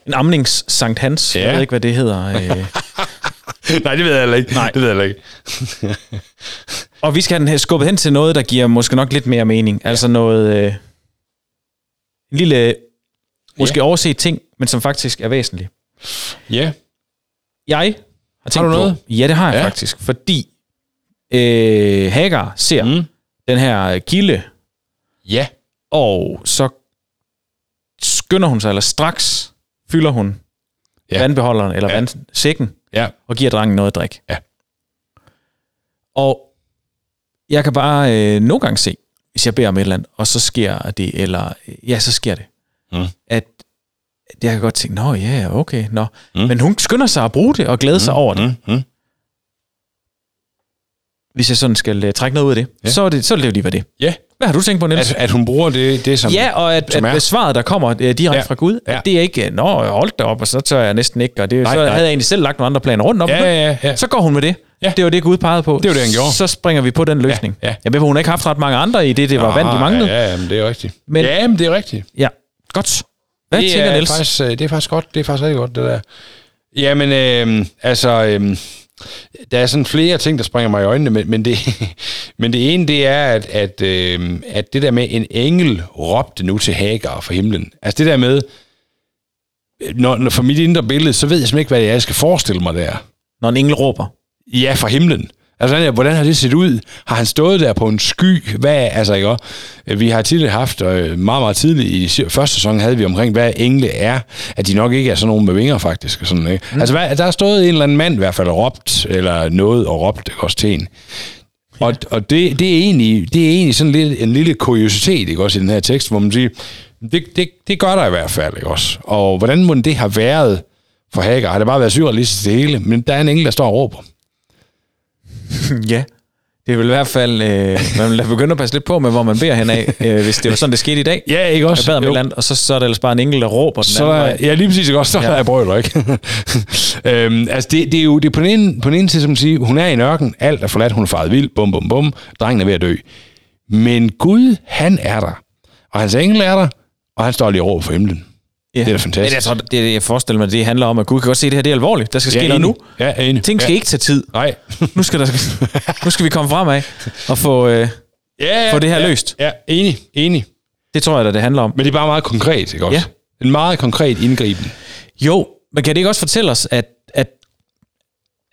En amnings Sankt Hans. Ja. Ja. Jeg ved ikke, hvad det hedder. Øh. Nej, det ved jeg heller ikke. Nej. Det ved jeg heller ikke. Og vi skal have den her skubbet hen til noget, der giver måske nok lidt mere mening. Altså noget... Øh, en lille, måske Ja. overset ting, men som faktisk er væsentlig. Ja. Jeg har tænkt du på... noget? Ja, det har jeg Ja. faktisk. Fordi øh, Hagar ser mm. Den her kilde, Ja. og så skynder hun sig, eller straks fylder hun ja. Vandbeholderen, eller ja. Ja. vandsækken, Ja. og giver drengen noget at drikke. Ja. Og jeg kan bare øh, nogle gange se, hvis jeg beder om et eller andet, og så sker det, eller ja, så sker det. Mm. At jeg kan godt tænke, nå ja, okay, nå. Mm. Men hun skynder sig at bruge det og glæde mm. sig over det. Mm. Mm. Hvis jeg sådan skal uh, trække noget ud af det, ja. Så er det, så er det lige hvad det. Ja. Hvad har du tænkt på, Niels? At, at hun bruger det, det som... Ja, og at, som at, at svaret, der kommer uh, direkte ja. Fra Gud, ja. Ja. det er ikke, nå, hold da op, og så tør jeg næsten ikke, og det, Nej, så nej. havde jeg egentlig selv lagt nogle andre planer rundt om Ja, ja, ja. Så går hun med det. Ja. Det var det, Gud pegede på. Det var det, han gjorde. Så springer vi på den løsning. Ja, ja. Jeg ved, hun har ikke haft ret mange andre i det, det var vand, de manglede. Ja, ja, men det er rigtigt. Men, ja, men det er rigtigt. Ja, godt. Hvad det tænker er Niels? Faktisk, øh, det er faktisk godt. Det er faktisk rigtig godt, det der. Jamen, øh, altså... Øh, der er sådan flere ting, der springer mig i øjnene, men, men, det, men det ene, det er, at, at, øh, at det der med, en engel råbte nu til Hagar fra himlen. Altså det der med, når, når for mit indre billede, så ved jeg simpelthen ikke, hvad det er, jeg skal forestille mig der. Når en engel råber. Ja, fra himlen. Altså, hvordan- har det set ud? Har han stået der på en sky? Hvad, altså, ikke også? Vi har tidligere haft, øh, meget, meget tidligt i første sæson havde vi omkring, hvad engle er. At de nok ikke er sådan nogle med vinger, faktisk. og Sådan, ikke? Mm. Altså, hvad, der er stået en eller anden mand i hvert fald og råbt, eller noget og råbt ikke også til en. Og, og det, det, er egentlig, det er egentlig sådan lidt, en lille kuriositet, ikke også, i den her tekst, hvor man siger, det, det, det gør der i hvert fald, ikke også? Og hvordan må det have været for Hagar? Har det bare været surrealistisk det hele? Men der er en engel, der står og råber. ja. Det er vel i hvert fald, øh, man vil begynde at passe lidt på med, hvor man beder hen af, øh, hvis det var sådan, det skete i dag. Ja, ikke også? Jeg bad om et eller andet, og så, så er der ellers bare en enkelt, der råber den Så anden vej. ja, lige præcis, ikke også? Så ja. Er jeg brøler, ikke? øhm, altså, det, det, er jo det er på den ene, på den ene side, som siger, hun er i en ørken, alt er forladt, hun er faret vild, bum, bum, bum, drengen er ved at dø. Men Gud, han er der. Og hans engel er der, og han står lige og råber for himlen. Ja. Det er da fantastisk. Men jeg, tror, det, jeg forestiller mig, det handler om, at Gud kan godt se, at det her det er alvorligt. Der skal ske Ja, noget nu. Ja, enig. Ting skal ja. ikke tage tid. Nej. Nu skal, der, nu skal vi komme fremad og få... Øh, ja, ja, Få det her ja, løst. Ja, enig, enig. det tror jeg da, det handler om. Men det er bare meget konkret, ikke også? Ja. En meget konkret indgriben. Jo, men kan det ikke også fortælle os, at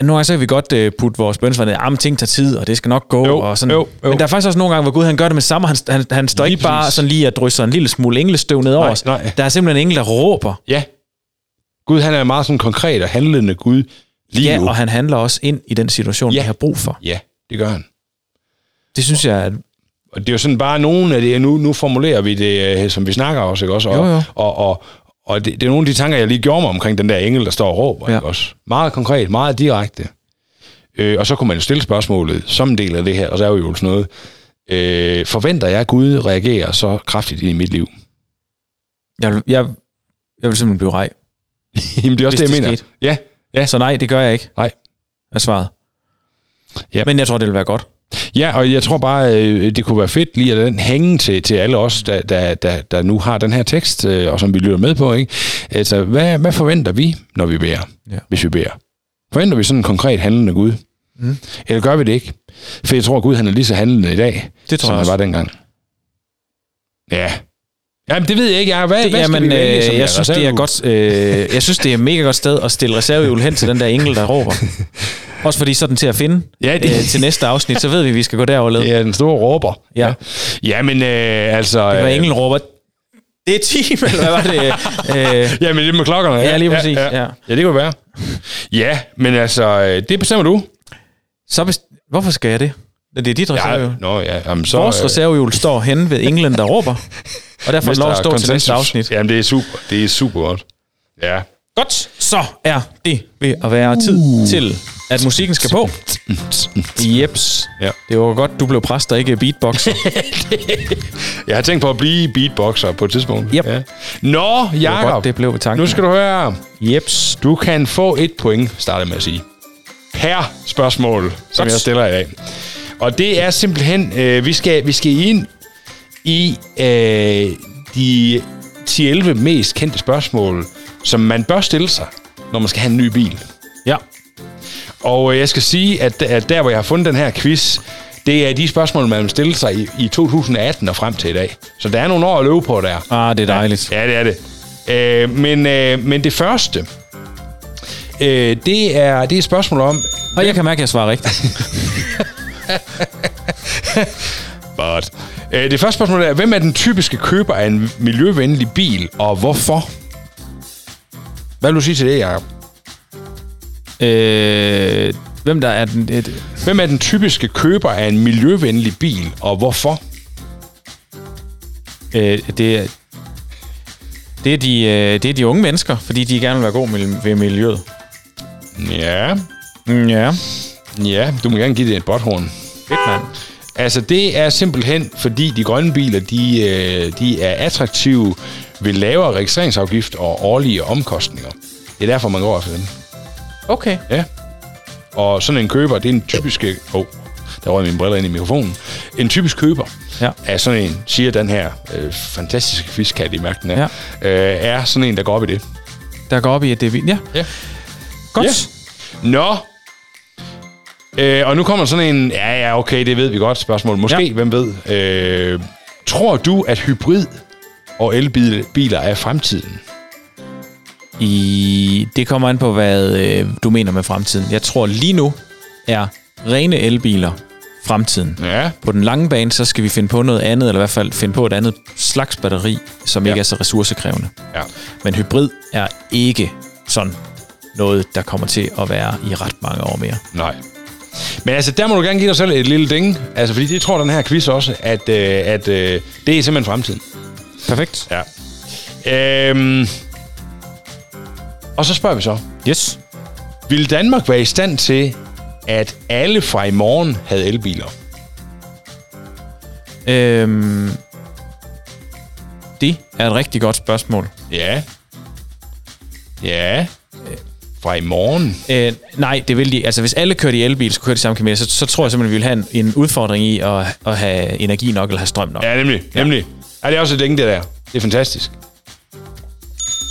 nogle gange så kan vi godt uh, putte vores bønsvar ned, at ting tager tid, og det skal nok gå. Jo, og sådan. jo, jo. Men der er faktisk også nogle gange, hvor Gud han gør det med samme, han, han, han står Lige ikke bare sådan lige og drysser en lille smule englestøv ned over os. nej. Der er simpelthen en engel, der råber. Ja. Gud, han er meget sådan konkret og handlende Gud lige Ja, nu. og han handler også ind i den situation, Ja. vi har brug for. Ja, det gør han. Det synes jeg, at Og det er jo sådan bare nogle af det, nu, nu formulerer vi det, øh, som vi snakker også, ikke også? Og, Jo, jo. og, og, og det, det, er nogle af de tanker, jeg lige gjorde mig omkring den der engel, der står og råber, Ja. ikke også? Meget konkret, meget direkte. Øh, og så kunne man jo stille spørgsmålet, som en del af det her, og så er jo sådan noget, øh, forventer jeg, at Gud reagerer så kraftigt i mit liv? jeg, vil- jeg, jeg vil simpelthen blive rej. Jamen, det er også Hvis det, jeg det mener. skete. Ja, ja. Så nej, det gør jeg ikke. Nej. Er svaret. Ja. Men jeg tror, det vil være godt. Ja, og jeg tror bare, øh, det kunne være fedt lige at den hænge til, til alle os, der, der, der, der nu har den her tekst, øh, og som vi lytter med på. Ikke? Altså, hvad, hvad forventer vi, når vi beder, Ja. hvis vi beder? Forventer vi sådan en konkret handlende Gud? Mm. Eller gør vi det ikke? For jeg tror, Gud han er lige så handlende i dag, Det tror som jeg han var dengang. Ja. Jamen, det ved jeg ikke. Jeg, hvad, Det, hvad jamen, vi vælge, øh, jeg synes, det er godt. Øh, jeg synes, det er et mega godt sted at stille reservehjul hen til den der engel, der råber. Også fordi så den til at finde Ja, det- øh, til næste afsnit, så ved vi, at vi skal gå derover led. Det er den store råber. Ja. Ja, men øh, altså... Hvad øh, engel råber, det er team, eller hvad var det? Øh, Ja, men det med klokkerne. Ja, lige præcis, Ja, ja. ja. ja det kunne være. Ja, men altså, øh, det bestemmer du. så best- Hvorfor skal jeg det? Det er dit reservehjul. Ja, nå, ja. Jamen, så, Vores øh, reservehjul står henne ved englen, der råber. Og derfor er det lov at stå til næste afsnit. Jamen, det er super. Det er super godt. Ja. Godt, så er det ved at være tid uh. til, at musikken skal på. Jeps. Ja. Det var godt, du blev præst og ikke beatboxer. Jeg har tænkt på at blive beatboxer på et tidspunkt. Yep. Ja. Nå, Det Jacob. godt, det blev tanken. Nu skal du høre. Jeps. Du kan få et point, starter med at sige. Per spørgsmål, som Godt. jeg stiller i dag. Og det er simpelthen, øh, vi, skal, vi skal ind i øh, de 10-11 mest kendte spørgsmål, som man bør stille sig, når man skal have en ny bil. Ja. Og øh, jeg skal sige, at, at der, hvor jeg har fundet den her quiz, det er de spørgsmål, man vil stille sig i, i 2018 og frem til i dag. Så der er nogle år at løbe på der. Ah, det er dejligt. Ja, det er det. Øh, men, øh, men det første, øh, det, er, det er et spørgsmål om... Og jeg kan mærke, at jeg svarer rigtigt. But. Øh, det første spørgsmål er, hvem er den typiske køber af en miljøvenlig bil, og hvorfor? Hvad vil du sige til det, Jacob? øh, hvem der er den... Et, Hvem er den typiske køber af en miljøvenlig bil, og hvorfor? øh, det, er, det, er de, øh, det er de unge mennesker, fordi de gerne vil være gode med, ved miljøet. Ja, ja. ja, du må gerne give det et botthorn. Fedt, mand. Altså, det er simpelthen, fordi de grønne biler, de, øh, de er attraktive ved lavere registreringsafgift og årlige omkostninger. Det er derfor, man går efter dem. Okay. Ja. Og sådan en køber, det er en typisk... Åh, oh, der røg mine briller ind i mikrofonen. En typisk køber Ja. er sådan en, siger den her øh, fantastiske fiskkat i mærken er, ja. øh, er sådan en, der går op i det. Der går op i, at det er vildt. Ja. Ja. Godt. Ja. Nå. Øh, og nu kommer sådan en, ja, ja, okay, det ved vi godt, spørgsmål. Måske. Ja. hvem ved. Øh, tror du, at hybrid og elbiler er fremtiden? I, det kommer an på, hvad øh, du mener med fremtiden. Jeg tror lige nu er rene elbiler fremtiden. Ja. På den lange bane, så skal vi finde på noget andet, eller i hvert fald finde på et andet slags batteri, som ja. ikke er så ressourcekrævende. Ja. Men hybrid er ikke sådan noget, der kommer til at være i ret mange år mere. Nej. Men altså, der må du gerne give dig selv et lille ding. Altså, fordi det tror den her quiz også, at, øh, at øh, det er simpelthen fremtiden. Perfekt. Ja. Øhm, og så spørger vi så. Yes. Vil Danmark være i stand til, at alle fra i morgen havde elbiler? Øhm, det er et rigtig godt spørgsmål. Ja. Ja. Fra i morgen? Øh, nej, det vil de. Altså, hvis alle kørte i elbil, så kører de samme kilometer, så, så tror jeg simpelthen, vi vil have en, en udfordring i at, at have energi nok, eller have strøm nok. Ja, nemlig. Nemlig. Ja, det er også et ding, det der. Det er fantastisk.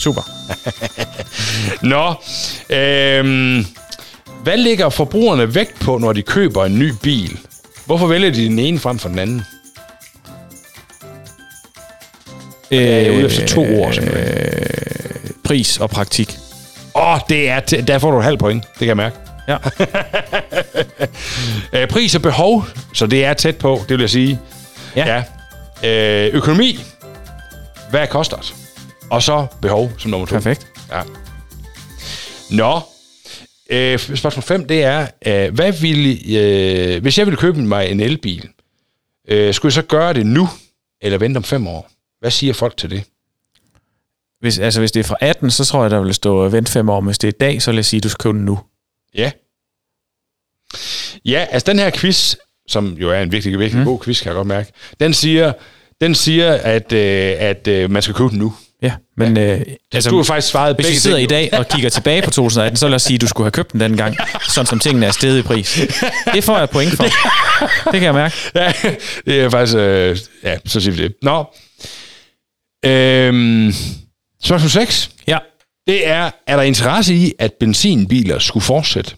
Super. Nå. Øhm, hvad lægger forbrugerne vægt på, når de køber en ny bil? Hvorfor vælger de den ene frem for den anden? Øh, Jeg er ude efter to ord, simpelthen. pris og praktik. Åh, oh, det er t- der får du et halvt point. Det kan jeg mærke. Ja. Øh, pris og behov, så det er tæt på, det vil jeg sige. Ja. ja. Øh, økonomi. Hvad koster det? Og så behov som nummer to. Perfekt. Ja. Nå. Øh, spørgsmål 5, det er, øh, hvad ville, øh, hvis jeg ville købe mig en elbil, øh, skulle jeg så gøre det nu, eller vente om fem år? Hvad siger folk til det? Hvis, altså, hvis det er fra 18, så tror jeg, der vil stå vent fem år. Men hvis det er i dag, så vil jeg sige, du skal købe den nu. Ja. Ja, altså den her quiz, som jo er en virkelig, virkelig mm. god quiz, kan jeg godt mærke, den siger, den siger at, øh, at øh, man skal købe den nu. Ja, men ja. Øh, Altså, du har faktisk svaret hvis vi sidder i dag og kigger tilbage på 2018, så vil jeg sige, at du skulle have købt den dengang, sådan som tingene er steget i pris. Det får jeg point for. Det kan jeg mærke. Ja, det er faktisk... Øh, ja, så siger vi det. Nå. Øhm, spørgsmål 6. Ja. Det er, er der interesse i, at benzinbiler skulle fortsætte?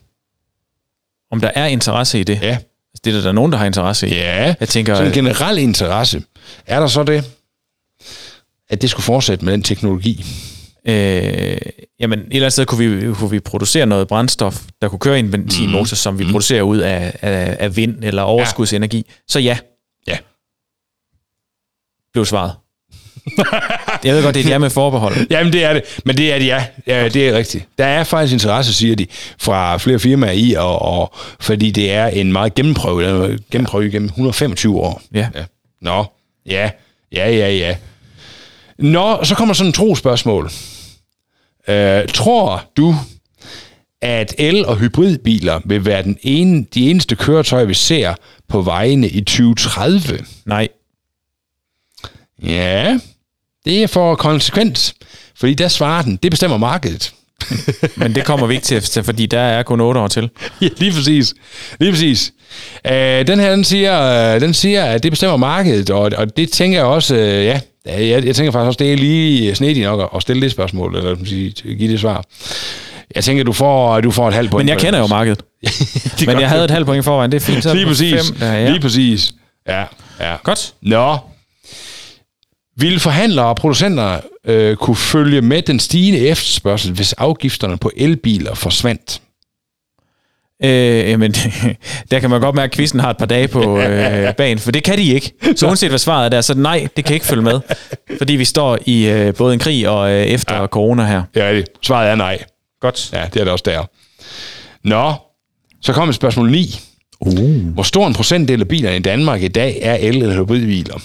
Om der er interesse i det. Ja. Det er der, er nogen, der har interesse i. Ja. Jeg tænker, Sådan en generel interesse. Er der så det, at det skulle fortsætte med den teknologi? øh, jamen, et eller andet sted kunne vi, kunne vi producere noget brændstof, der kunne køre i en benzinmotor, mm. som vi mm. producerer ud af, af, af vind eller overskudsenergi. Ja. Så ja. Ja. Blev svaret. jeg ved godt, det er ja med forbehold. Jamen, det er det. Men det er det, ja. ja. det er rigtigt. Der er faktisk interesse, siger de, fra flere firmaer i, og, og fordi det er en meget gennemprøvet, gennemprøvet gennem 125 år. Ja. ja. Nå, ja, ja, ja, ja. Nå, så kommer sådan en trospørgsmål. Øh, tror du, at el- og hybridbiler vil være den ene, de eneste køretøjer, vi ser på vejene i 2030? Nej. Ja, det er for konsekvent, fordi der svarer den, det bestemmer markedet. Men det kommer vi ikke til, fordi der er kun 8 år til. ja, lige præcis. Lige præcis. Øh, den her, den siger, øh, den siger, at det bestemmer markedet, og, og det tænker jeg også, øh, ja, jeg, jeg tænker faktisk også, det er lige snedigt nok at, at stille det spørgsmål, eller sige, give det svar. Jeg tænker, du får, du får et halvt point. Men jeg kender jo markedet. Men jeg havde et halvt point forvejen, det er fint. Så lige præcis. Fem, der, ja. Lige præcis. Ja, ja. Godt. Nå. Vil forhandlere og producenter øh, kunne følge med den stigende efterspørgsel, hvis afgifterne på elbiler forsvandt? Øh, jamen, der kan man godt mærke, at quizzen har et par dage på øh, banen, for det kan de ikke. Så uanset hvad svaret er der, så nej, det kan ikke følge med. Fordi vi står i øh, både en krig og øh, efter ja. corona her. Ja, det. Svaret er nej. Godt. Ja, det er det også der. Nå, så kommer spørgsmål 9. Uh. Hvor stor en procentdel af bilerne i Danmark i dag er el- eller hybridbiler?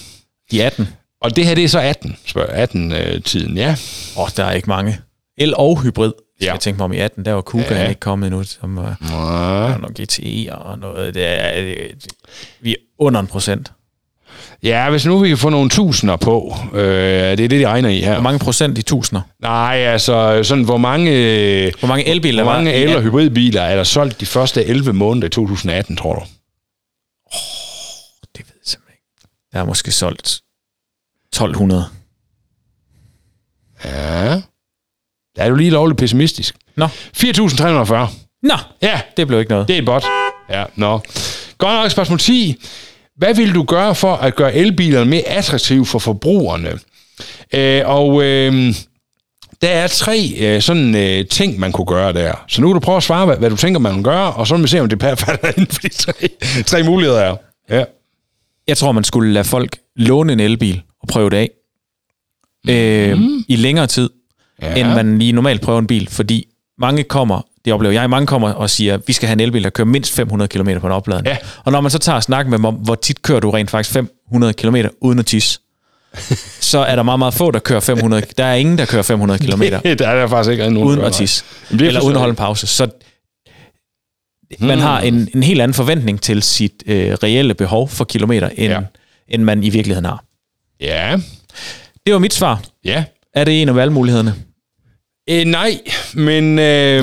I 18. Og det her, det er så 18, spørger 18-tiden, ja. Åh, oh, der er ikke mange. El og hybrid. Ja. Jeg tænkte mig om i 18, der var Kuga Ja. ikke kommet endnu. Som, uh, Ja. er nogle GTI og noget. Det er, det, vi er under en procent. Ja, hvis nu vi kan få nogle tusinder på, øh, det er det, de regner i her. Hvor mange procent i tusinder? Nej, altså, sådan, hvor mange, Hvor mange elbiler hvor mange var el- og 18? hybridbiler er der solgt de første 11 måneder i 2018, tror du? Det ved jeg simpelthen ikke. Der er måske solgt 1200. Ja. Der er du lige lovligt pessimistisk. Nå. 4.340. Nå, Ja, det blev ikke noget. det er et bot. Ja, nå. Godt nok spørgsmål 10. Hvad vil du gøre for at gøre elbilerne mere attraktive for forbrugerne? Øh, og øh, Der er tre øh, sådan øh, ting, man kunne gøre der. Så nu kan du prøve at svare, hvad, hvad du tænker, man kan gøre, og så må vi se, om det falder inden for de tre, tre muligheder er. Ja. Jeg tror, man skulle lade folk låne en elbil og prøve det af. Øh, I længere tid, Ja. end man lige normalt prøver en bil. Fordi mange kommer, det oplever jeg, mange kommer og siger, vi skal have en elbil, der kører mindst 500 km på en opladning. Ja. Og når man så tager og snakker med dem om, hvor tit kører du rent faktisk 500 km uden at tisse, så er der meget, meget få, der kører 500. Der er ingen, der kører 500 km der er der faktisk ikke nogen, uden at tisse. Det er Eller uden at holde en pause. Så man har en, en helt anden forventning til sit øh, reelle behov for kilometer, end, ja. end man i virkeligheden har. Ja, Det var mit svar. ja. Er det en af valgmulighederne? Øh, nej, men øh,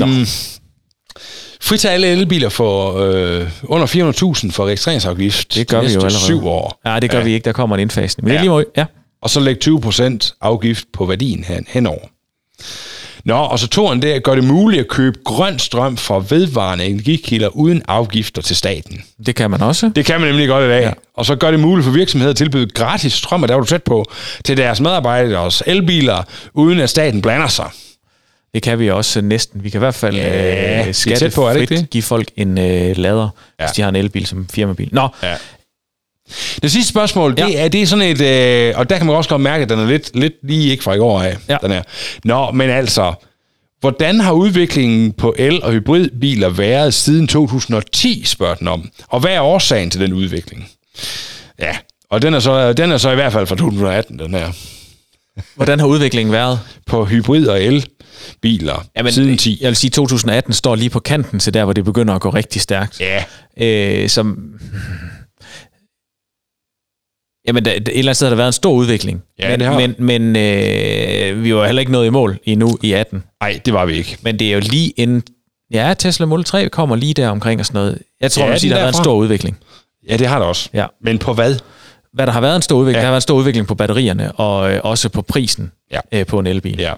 fritager alle elbiler for øh, under 400.000 for registreringsafgift Det gør de vi jo allerede. syv år. Ja, det gør Ja. vi ikke. Der kommer en indfasning. Men ja. Det er lige måde. Ja. Og så lægge 20% afgift på værdien hen, henover. Nå, og så toren det gør det muligt at købe grøn strøm fra vedvarende energikilder uden afgifter til staten. Det kan man også. Det kan man nemlig godt i dag. Ja. Og så gør det muligt for virksomheder at tilbyde gratis strøm, og der er du tæt på, til deres medarbejderes elbiler, uden at staten blander sig. Det kan vi også næsten. Vi kan i hvert fald Ja, øh, tæt på, er det skattefrit give folk en øh, lader, ja. hvis de har en elbil som firmabil. Nå, Ja. Det sidste spørgsmål, det, Ja. er, det er sådan et, øh, og der kan man også godt mærke, at den er lidt, lidt lige ikke fra i går af, Ja. den her. Nå, men altså, hvordan har udviklingen på el- og hybridbiler været siden 2010, spørger den om. Og hvad er årsagen til den udvikling? Ja, og den er så, den er så i hvert fald fra 2018, den her. hvordan har udviklingen været? På hybrid- og elbiler Jamen, siden 10. Jeg vil sige, at 2018 står lige på kanten til der, hvor det begynder at gå rigtig stærkt. Ja, Øh, som... Jamen, der, et eller andet sted har der været en stor udvikling. Ja, men, det har Men, men øh, vi var heller ikke nået i mål endnu i 18. nej, det var vi ikke. Men det er jo lige inden... Ja, Tesla Model 3 kommer lige der omkring og sådan noget. Jeg tror, Ja, man sige, den der har været en stor udvikling. Ja, det har der også. Ja. Men på hvad? Hvad der har været en stor udvikling, ja. der har været en stor udvikling på batterierne, og øh, også på prisen Ja. øh, på en elbil. Ja.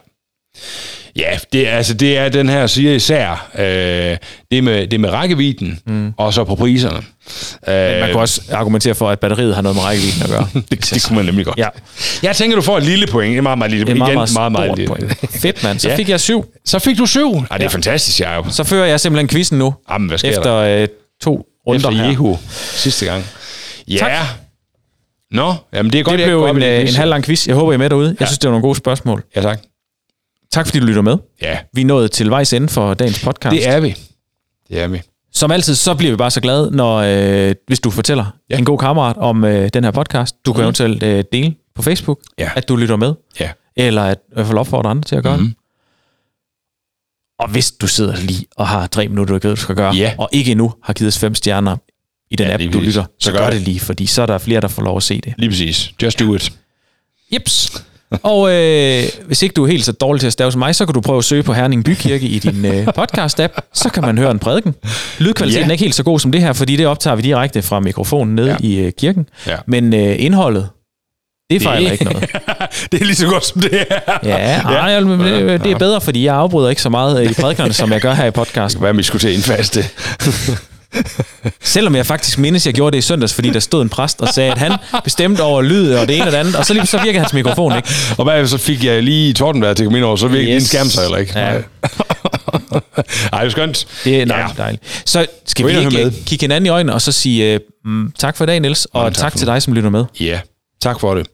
Ja, det, altså, det er den her siger især, øh, det, med, det med rækkevidden, mm. og så på priserne. Øh, Man kan også argumentere for, at batteriet har noget med rækkevidden at gøre. det, det kunne man nemlig godt. Ja. Jeg tænker, du får et lille point. Det er meget, meget lille. Det er meget, meget, meget, meget stort lille. Fedt, mand. Så Ja. fik jeg syv. Så fik du syv. Ej, det er Ja. fantastisk, Jacob. Så fører jeg simpelthen quizzen nu, Jamen, hvad sker efter der? øh, to runder Efter her. Jehu sidste gang. Ja. Tak. Nå, jamen det er godt, Det jeg blev en, øh, en quiz. halv lang quiz. Jeg håber, I er med derude. Jeg Ja. synes, det var nogle gode spørgsmål. Ja, tak. Tak fordi du lytter med. Ja, Vi er nået til vejs ende for dagens podcast. det er vi. Det er vi. Som altid, så bliver vi bare så glade, når, øh, hvis du fortæller Ja. en god kammerat om øh, den her podcast. Du kan mm. eventuelt øh, dele på Facebook, Ja. at du lytter med, Ja. eller at i hvert fald opfordre andre til at gøre Mhm. mm. det. Og hvis du sidder lige og har tre minutter, du ikke ved, du skal gøre, Ja. og ikke endnu har givet os fem stjerner i den Ja, app, du lytter, så, Så gør gør det. det lige, fordi så er der flere, der får lov at se det. Lige præcis. Just do it. Jeps. Og øh, hvis ikke du er helt så dårlig til at stave som mig, så kan du prøve at søge på Herning Bykirke i din øh, podcast-app. Så kan man høre en prædiken. Lydkvaliteten Ja. er ikke helt så god som det her, fordi det optager vi direkte fra mikrofonen nede Ja. i øh, kirken. Ja. Men øh, indholdet, det fejler ikke noget. det er lige så godt som det er. Ja, ej, ja. det, det er bedre, fordi jeg afbryder ikke så meget øh, i prædikerne, som jeg gør her i podcasten. Hvad vi skulle til at indfaste det? Selvom jeg faktisk mindes, jeg gjorde det i søndags, fordi der stod en præst og sagde, at han bestemte over lyd og det ene og det andet, og så, lige, så virkede hans mikrofon ikke. Og hvad så fik jeg lige tordenvejr til ind over, så virkede yes. din skærm så heller ikke. Ja. Nej. Ej, det er skønt. Det er nej, Ja. dejligt. Så skal vi ikke kigge hinanden i øjnene og så sige uh, tak for i dag, Niels, og Mange tak tak til dig, som lytter med. Ja, tak for det.